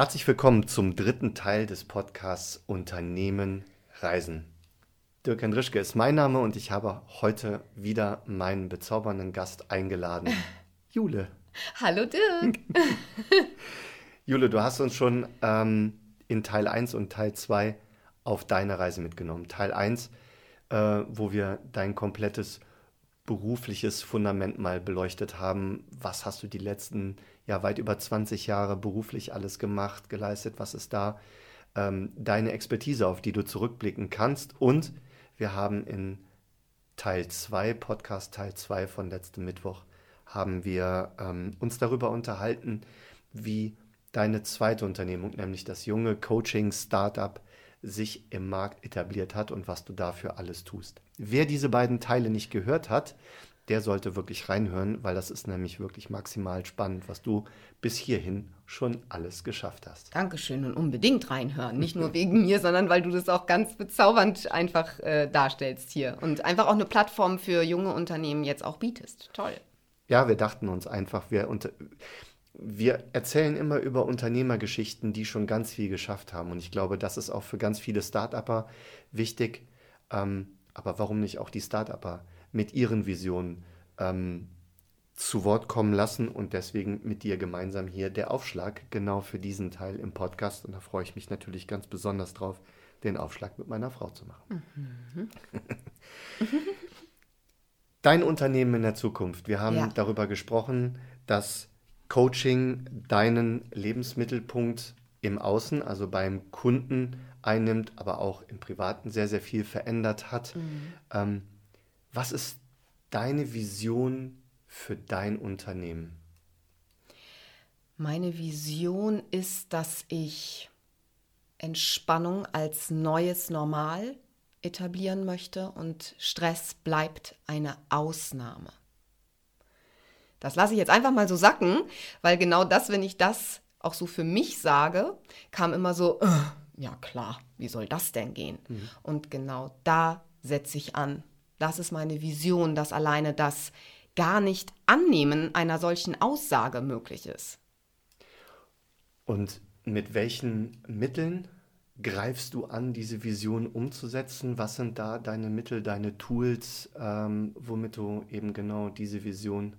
Herzlich willkommen zum dritten Teil des Podcasts Unternehmen Reisen. Dirk Hendrischke ist mein Name und ich habe heute wieder meinen bezaubernden Gast eingeladen, Jule. Hallo Dirk. Jule, du hast uns schon ähm, in Teil 1 und Teil 2 auf deine Reise mitgenommen. Teil 1, äh, wo wir dein komplettes berufliches Fundament mal beleuchtet haben. Was hast du die letzten ja weit über 20 Jahre beruflich alles gemacht, geleistet? Was ist da ähm, deine Expertise, auf die du zurückblicken kannst? Und wir haben in Teil 2, Podcast Teil 2 von letztem Mittwoch, haben wir ähm, uns darüber unterhalten, wie deine zweite Unternehmung, nämlich das junge Coaching-Startup, sich im Markt etabliert hat und was du dafür alles tust. Wer diese beiden Teile nicht gehört hat, der sollte wirklich reinhören, weil das ist nämlich wirklich maximal spannend, was du bis hierhin schon alles geschafft hast. Dankeschön und unbedingt reinhören. Nicht nur wegen mir, sondern weil du das auch ganz bezaubernd einfach äh, darstellst hier und einfach auch eine Plattform für junge Unternehmen jetzt auch bietest. Toll. Ja, wir dachten uns einfach, wir unter wir erzählen immer über Unternehmergeschichten, die schon ganz viel geschafft haben. Und ich glaube, das ist auch für ganz viele Start-Upper wichtig. Ähm, aber warum nicht auch die Start-Upper mit ihren Visionen ähm, zu Wort kommen lassen? Und deswegen mit dir gemeinsam hier der Aufschlag genau für diesen Teil im Podcast. Und da freue ich mich natürlich ganz besonders drauf, den Aufschlag mit meiner Frau zu machen. Mhm. Dein Unternehmen in der Zukunft. Wir haben ja. darüber gesprochen, dass Coaching deinen Lebensmittelpunkt im Außen, also beim Kunden einnimmt, aber auch im Privaten sehr, sehr viel verändert hat. Mhm. Ähm, was ist deine Vision für dein Unternehmen? Meine Vision ist, dass ich Entspannung als neues Normal etablieren möchte und Stress bleibt eine Ausnahme. Das lasse ich jetzt einfach mal so sacken, weil genau das, wenn ich das auch so für mich sage, kam immer so, äh, ja klar, wie soll das denn gehen? Mhm. Und genau da setze ich an. Das ist meine Vision, dass alleine das gar nicht annehmen einer solchen Aussage möglich ist. Und mit welchen Mitteln greifst du an, diese Vision umzusetzen? Was sind da deine Mittel, deine Tools, ähm, womit du eben genau diese Vision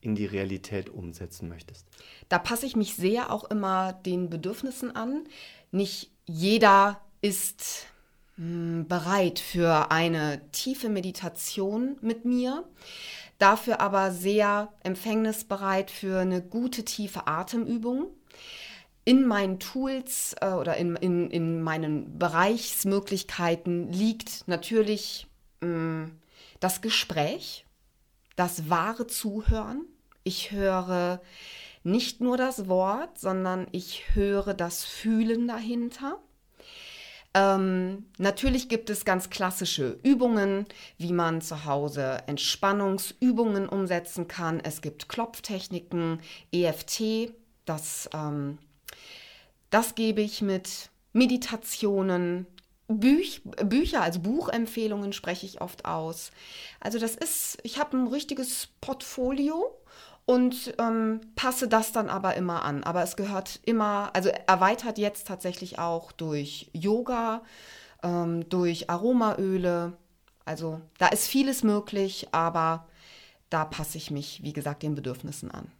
in die Realität umsetzen möchtest? Da passe ich mich sehr auch immer den Bedürfnissen an. Nicht jeder ist hm, bereit für eine tiefe Meditation mit mir, dafür aber sehr empfängnisbereit für eine gute tiefe Atemübung. In meinen Tools äh, oder in, in, in meinen Bereichsmöglichkeiten liegt natürlich mh, hm, das Gespräch das wahre Zuhören. Ich höre nicht nur das Wort, sondern ich höre das Fühlen dahinter. Ähm, natürlich gibt es ganz klassische Übungen, wie man zu Hause Entspannungsübungen umsetzen kann. Es gibt Klopftechniken, EFT, das, ähm, das gebe ich mit Meditationen, Büch, Bücher, also Buchempfehlungen spreche ich oft aus. Also das ist, ich habe ein richtiges Portfolio und ähm, passe das dann aber immer an. Aber es gehört immer, also erweitert jetzt tatsächlich auch durch Yoga, ähm, durch Aromaöle. Also da ist vieles möglich, aber da passe ich mich, wie gesagt, den Bedürfnissen an.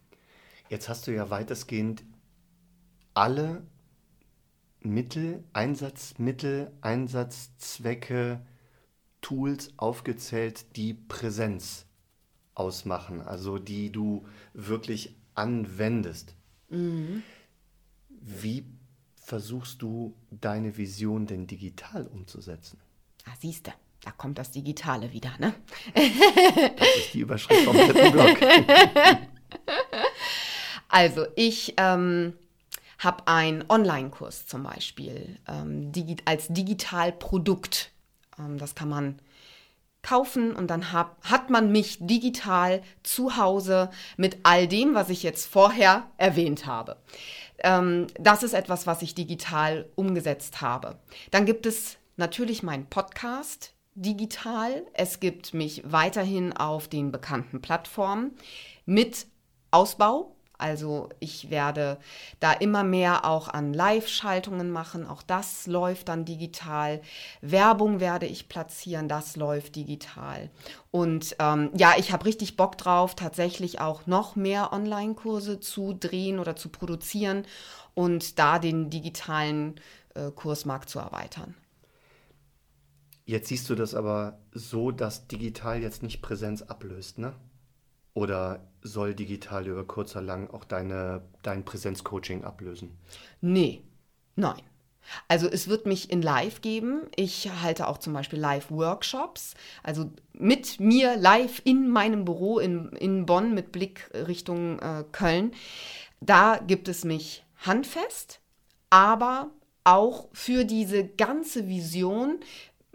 Jetzt hast du ja weitestgehend alle Mittel, Einsatzmittel, Einsatzzwecke, Tools aufgezählt, die Präsenz ausmachen, also die du wirklich anwendest. Mhm. Wie versuchst du deine Vision denn digital umzusetzen? Ah, siehst du, da kommt das Digitale wieder, ne? das ist die Überschrift vom dritten Blog. also ich ähm, habe einen Online-Kurs zum Beispiel ähm, digi als Digitalprodukt. Ähm, das kann man kaufen und dann hab, hat man mich digital zu Hause mit all dem, was ich jetzt vorher erwähnt habe. Ähm, das ist etwas, was ich digital umgesetzt habe. Dann gibt es natürlich meinen Podcast digital. Es gibt mich weiterhin auf den bekannten Plattformen mit Ausbau Also ich werde da immer mehr auch an Live-Schaltungen machen. Auch das läuft dann digital. Werbung werde ich platzieren, das läuft digital. Und ähm, ja, ich habe richtig Bock drauf, tatsächlich auch noch mehr Online-Kurse zu drehen oder zu produzieren und da den digitalen äh, Kursmarkt zu erweitern. Jetzt siehst du das aber so, dass digital jetzt nicht Präsenz ablöst, ne? Oder soll digital über kurz oder lang auch deine, dein Präsenzcoaching ablösen? Nee, nein. Also es wird mich in Live geben. Ich halte auch zum Beispiel Live-Workshops, also mit mir live in meinem Büro in, in Bonn mit Blick Richtung äh, Köln. Da gibt es mich handfest, aber auch für diese ganze Vision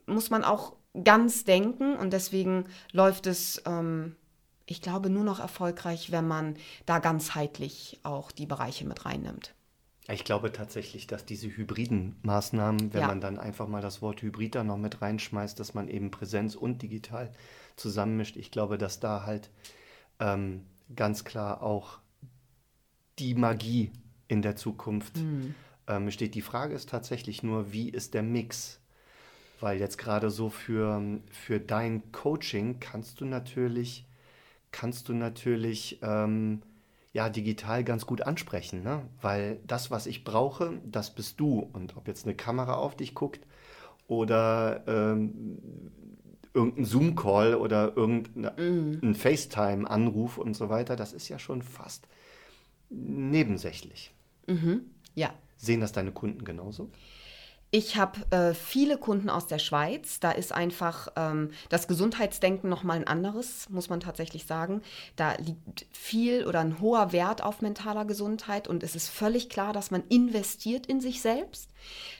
muss man auch ganz denken und deswegen läuft es ähm, ich glaube, nur noch erfolgreich, wenn man da ganzheitlich auch die Bereiche mit reinnimmt. Ich glaube tatsächlich, dass diese hybriden Maßnahmen, wenn ja. man dann einfach mal das Wort Hybrid da noch mit reinschmeißt, dass man eben Präsenz und digital zusammenmischt, ich glaube, dass da halt ähm, ganz klar auch die Magie in der Zukunft mhm. ähm, steht. Die Frage ist tatsächlich nur, wie ist der Mix? Weil jetzt gerade so für, für dein Coaching kannst du natürlich kannst du natürlich ähm, ja digital ganz gut ansprechen, ne? weil das, was ich brauche, das bist du. Und ob jetzt eine Kamera auf dich guckt oder ähm, irgendein Zoom-Call oder irgendein mhm. FaceTime-Anruf und so weiter, das ist ja schon fast nebensächlich. Mhm. Ja. Sehen das deine Kunden genauso? Ich habe äh, viele Kunden aus der Schweiz. Da ist einfach ähm, das Gesundheitsdenken nochmal ein anderes, muss man tatsächlich sagen. Da liegt viel oder ein hoher Wert auf mentaler Gesundheit und es ist völlig klar, dass man investiert in sich selbst.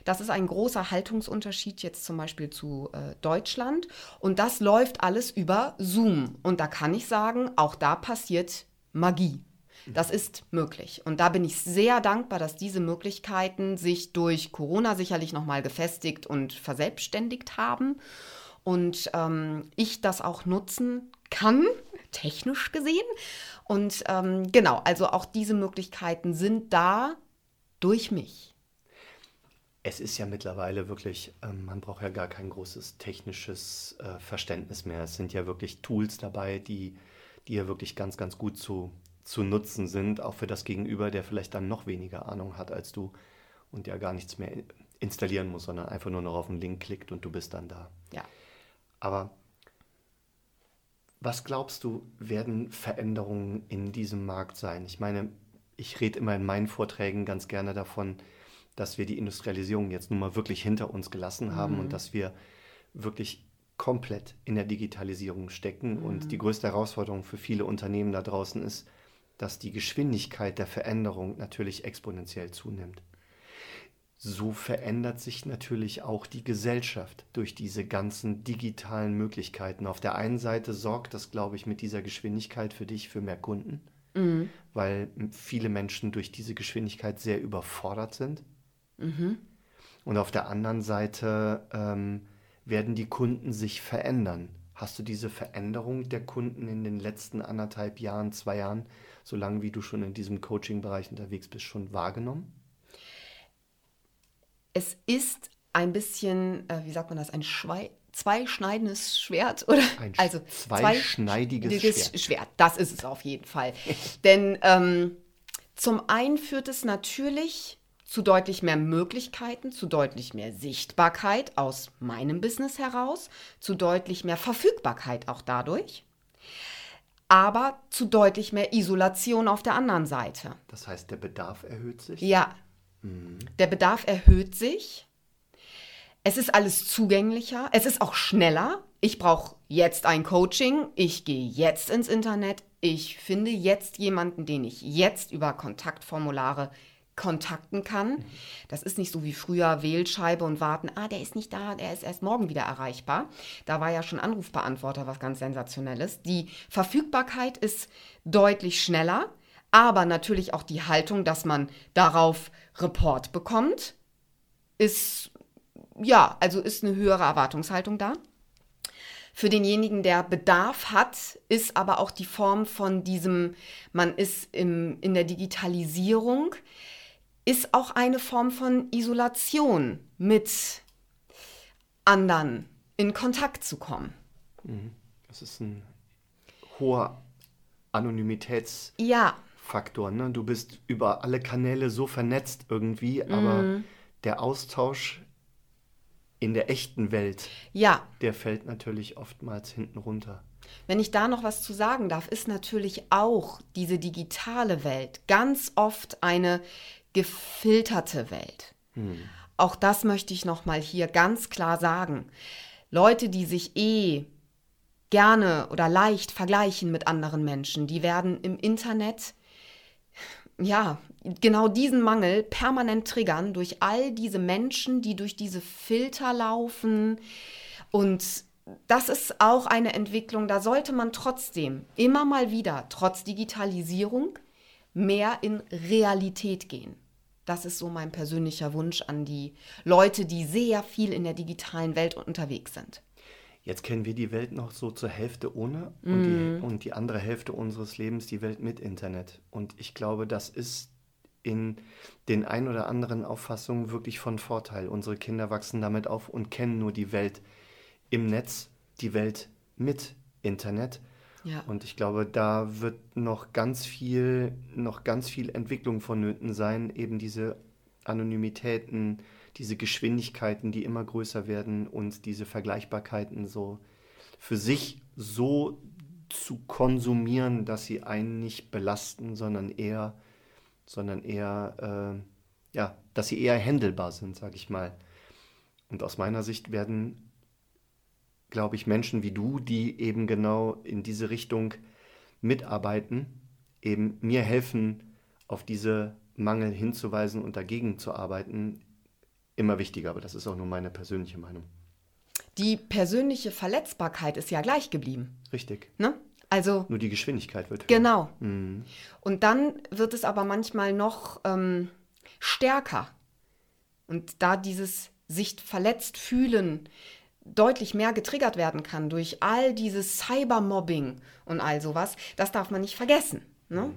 Das ist ein großer Haltungsunterschied jetzt zum Beispiel zu äh, Deutschland. Und das läuft alles über Zoom. Und da kann ich sagen, auch da passiert Magie. Das ist möglich. Und da bin ich sehr dankbar, dass diese Möglichkeiten sich durch Corona sicherlich nochmal gefestigt und verselbstständigt haben. Und ähm, ich das auch nutzen kann, technisch gesehen. Und ähm, genau, also auch diese Möglichkeiten sind da durch mich. Es ist ja mittlerweile wirklich, ähm, man braucht ja gar kein großes technisches äh, Verständnis mehr. Es sind ja wirklich Tools dabei, die, die ja wirklich ganz, ganz gut zu zu nutzen sind, auch für das Gegenüber, der vielleicht dann noch weniger Ahnung hat als du und ja gar nichts mehr installieren muss, sondern einfach nur noch auf den Link klickt und du bist dann da. Ja. Aber was glaubst du, werden Veränderungen in diesem Markt sein? Ich meine, ich rede immer in meinen Vorträgen ganz gerne davon, dass wir die Industrialisierung jetzt nun mal wirklich hinter uns gelassen haben mhm. und dass wir wirklich komplett in der Digitalisierung stecken. Mhm. Und die größte Herausforderung für viele Unternehmen da draußen ist, dass die Geschwindigkeit der Veränderung natürlich exponentiell zunimmt. So verändert sich natürlich auch die Gesellschaft durch diese ganzen digitalen Möglichkeiten. Auf der einen Seite sorgt das, glaube ich, mit dieser Geschwindigkeit für dich für mehr Kunden, mhm. weil viele Menschen durch diese Geschwindigkeit sehr überfordert sind. Mhm. Und auf der anderen Seite ähm, werden die Kunden sich verändern. Hast du diese Veränderung der Kunden in den letzten anderthalb Jahren, zwei Jahren so lange wie du schon in diesem Coaching-Bereich unterwegs bist, schon wahrgenommen? Es ist ein bisschen, äh, wie sagt man das, ein Schwei zweischneidendes Schwert oder ein also zweischneidiges Schwert. Schwert. Das ist es auf jeden Fall. Denn ähm, zum einen führt es natürlich zu deutlich mehr Möglichkeiten, zu deutlich mehr Sichtbarkeit aus meinem Business heraus, zu deutlich mehr Verfügbarkeit auch dadurch aber zu deutlich mehr Isolation auf der anderen Seite. Das heißt, der Bedarf erhöht sich? Ja. Mhm. Der Bedarf erhöht sich. Es ist alles zugänglicher. Es ist auch schneller. Ich brauche jetzt ein Coaching. Ich gehe jetzt ins Internet. Ich finde jetzt jemanden, den ich jetzt über Kontaktformulare kontakten kann. Das ist nicht so wie früher Wählscheibe und warten, ah, der ist nicht da, der ist erst morgen wieder erreichbar. Da war ja schon Anrufbeantworter was ganz sensationelles. Die Verfügbarkeit ist deutlich schneller, aber natürlich auch die Haltung, dass man darauf Report bekommt, ist ja, also ist eine höhere Erwartungshaltung da. Für denjenigen, der Bedarf hat, ist aber auch die Form von diesem, man ist im, in der Digitalisierung, ist auch eine Form von Isolation mit anderen in Kontakt zu kommen. Mhm. Das ist ein hoher Anonymitätsfaktor. Ja, Ne? Du bist über alle Kanäle so vernetzt irgendwie, aber Mhm. der Austausch in der echten Welt, ja. der fällt natürlich oftmals hinten runter. Wenn ich da noch was zu sagen darf, ist natürlich auch diese digitale Welt ganz oft eine gefilterte Welt. Auch das möchte ich noch mal hier ganz klar sagen. Leute, die sich eh gerne oder leicht vergleichen mit anderen Menschen, die werden im Internet ja, genau diesen Mangel permanent triggern durch all diese Menschen, die durch diese Filter laufen. Und das ist auch eine Entwicklung, da sollte man trotzdem immer mal wieder, trotz Digitalisierung, mehr in Realität gehen. Das ist so mein persönlicher Wunsch an die Leute, die sehr viel in der digitalen Welt unterwegs sind. Jetzt kennen wir die Welt noch so zur Hälfte ohne und, die, und die andere Hälfte unseres Lebens die Welt mit Internet. Und ich glaube, das ist in den ein oder anderen Auffassungen wirklich von Vorteil. Unsere Kinder wachsen damit auf und kennen nur die Welt im Netz, die Welt mit Internet. Ja. Und ich glaube, da wird noch ganz viel, noch ganz viel Entwicklung vonnöten sein, eben diese Anonymitäten, diese Geschwindigkeiten, die immer größer werden und diese Vergleichbarkeiten so für sich so zu konsumieren, dass sie einen nicht belasten, sondern eher, sondern eher, äh, ja, dass sie eher händelbar sind, sag ich mal. Und aus meiner Sicht werden, glaube ich, Menschen wie du, die eben genau in diese Richtung mitarbeiten, eben mir helfen, auf diese Mangel hinzuweisen und dagegen zu arbeiten, immer wichtiger. Aber das ist auch nur meine persönliche Meinung. Die persönliche Verletzbarkeit ist ja gleich geblieben. Richtig. Ne? Also Nur die Geschwindigkeit wird höher. Genau. Mhm. Und dann wird es aber manchmal noch ähm, stärker. Und da dieses sich verletzt fühlen deutlich mehr getriggert werden kann durch all dieses Cybermobbing und all sowas, das darf man nicht vergessen. Ne?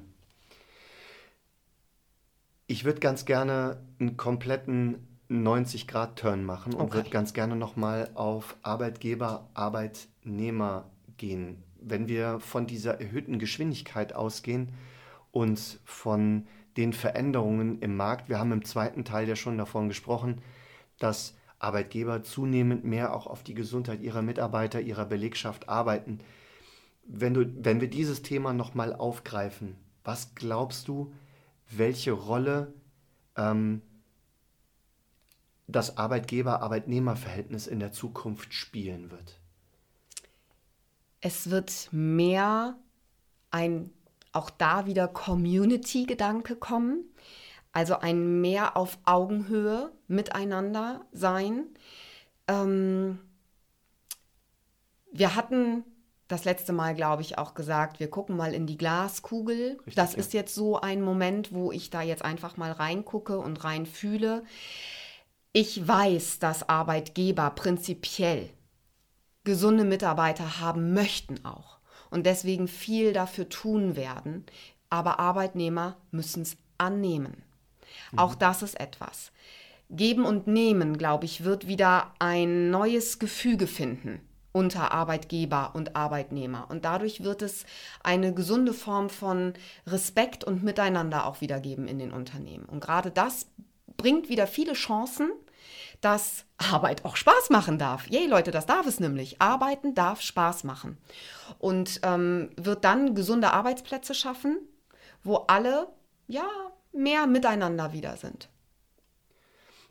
Ich würde ganz gerne einen kompletten 90-Grad-Turn machen und Okay. würde ganz gerne nochmal auf Arbeitgeber, Arbeitnehmer gehen. Wenn wir von dieser erhöhten Geschwindigkeit ausgehen und von den Veränderungen im Markt, wir haben im zweiten Teil ja schon davon gesprochen, dass Arbeitgeber zunehmend mehr auch auf die Gesundheit ihrer Mitarbeiter, ihrer Belegschaft arbeiten. Wenn, du, wenn wir dieses Thema nochmal aufgreifen, was glaubst du, welche Rolle ähm, das Arbeitgeber-Arbeitnehmer-Verhältnis in der Zukunft spielen wird? Es wird mehr ein, auch da wieder Community-Gedanke kommen. Also ein mehr auf Augenhöhe miteinander sein. Ähm, wir hatten das letzte Mal, glaube ich, auch gesagt, wir gucken mal in die Glaskugel. Richtig, das ja. ist jetzt so ein Moment, wo ich da jetzt einfach mal reingucke und reinfühle. Ich weiß, dass Arbeitgeber prinzipiell gesunde Mitarbeiter haben möchten auch und deswegen viel dafür tun werden. Aber Arbeitnehmer müssen es annehmen. Auch das ist etwas. Geben und Nehmen, glaube ich, wird wieder ein neues Gefüge finden unter Arbeitgeber und Arbeitnehmer. Und dadurch wird es eine gesunde Form von Respekt und Miteinander auch wieder geben in den Unternehmen. Und gerade das bringt wieder viele Chancen, dass Arbeit auch Spaß machen darf. Yay, Leute, das darf es nämlich. Arbeiten darf Spaß machen. Und ähm, wird dann gesunde Arbeitsplätze schaffen, wo alle ja mehr miteinander wieder sind.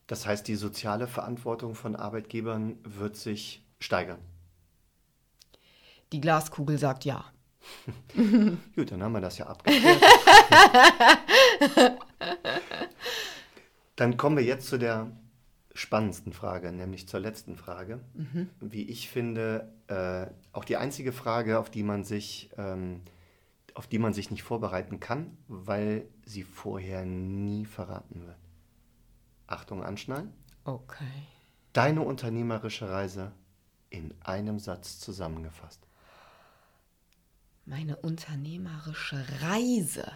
Das heißt, die soziale Verantwortung von Arbeitgebern wird sich steigern. Die Glaskugel sagt ja. Gut, dann haben wir das ja abgeklärt. dann kommen wir jetzt zu der spannendsten Frage, nämlich zur letzten Frage. Wie ich finde, äh, auch die einzige Frage, auf die man sich, ähm, auf die man sich nicht vorbereiten kann, weil sie vorher nie verraten wird. Achtung, anschnallen. Okay. Deine unternehmerische Reise in einem Satz zusammengefasst? Meine unternehmerische Reise.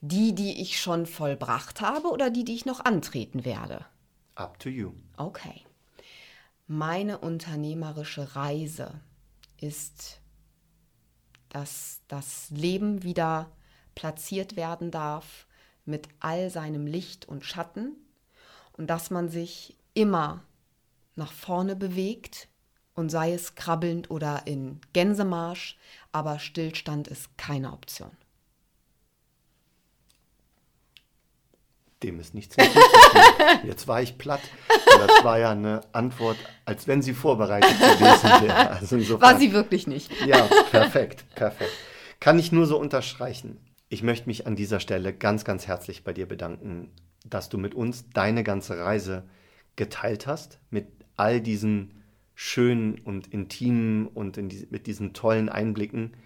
Die, die ich schon vollbracht habe oder die, die ich noch antreten werde? Up to you. Okay. Meine unternehmerische Reise ist, dass das Leben wieder platziert werden darf mit all seinem Licht und Schatten und dass man sich immer nach vorne bewegt und sei es krabbelnd oder in Gänsemarsch, aber Stillstand ist keine Option. Dem ist nichts hinzuzufügen. Jetzt war ich platt. Das war ja eine Antwort, als wenn sie vorbereitet gewesen wäre. Also insofern, war sie wirklich nicht. Ja, perfekt, perfekt. Kann ich nur so unterstreichen. Ich möchte mich an dieser Stelle ganz, ganz herzlich bei dir bedanken, dass du mit uns deine ganze Reise geteilt hast, mit all diesen schönen und intimen und die, mit diesen tollen Einblicken.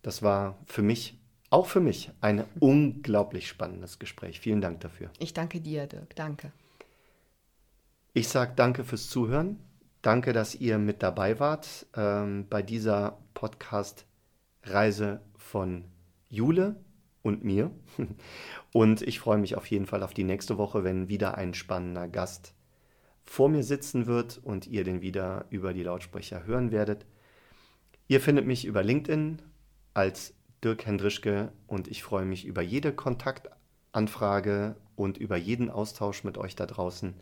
Das war für mich auch für mich ein unglaublich spannendes Gespräch. Vielen Dank dafür. Ich danke dir, Dirk. Danke. Ich sage danke fürs Zuhören. Danke, dass ihr mit dabei wart ähm, bei dieser Podcast-Reise von Jule und mir. Und ich freue mich auf jeden Fall auf die nächste Woche, wenn wieder ein spannender Gast vor mir sitzen wird und ihr den wieder über die Lautsprecher hören werdet. Ihr findet mich über LinkedIn als Dirk Hendrischke und ich freue mich über jede Kontaktanfrage und über jeden Austausch mit euch da draußen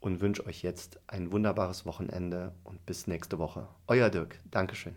und wünsche euch jetzt ein wunderbares Wochenende und bis nächste Woche. Euer Dirk. Dankeschön.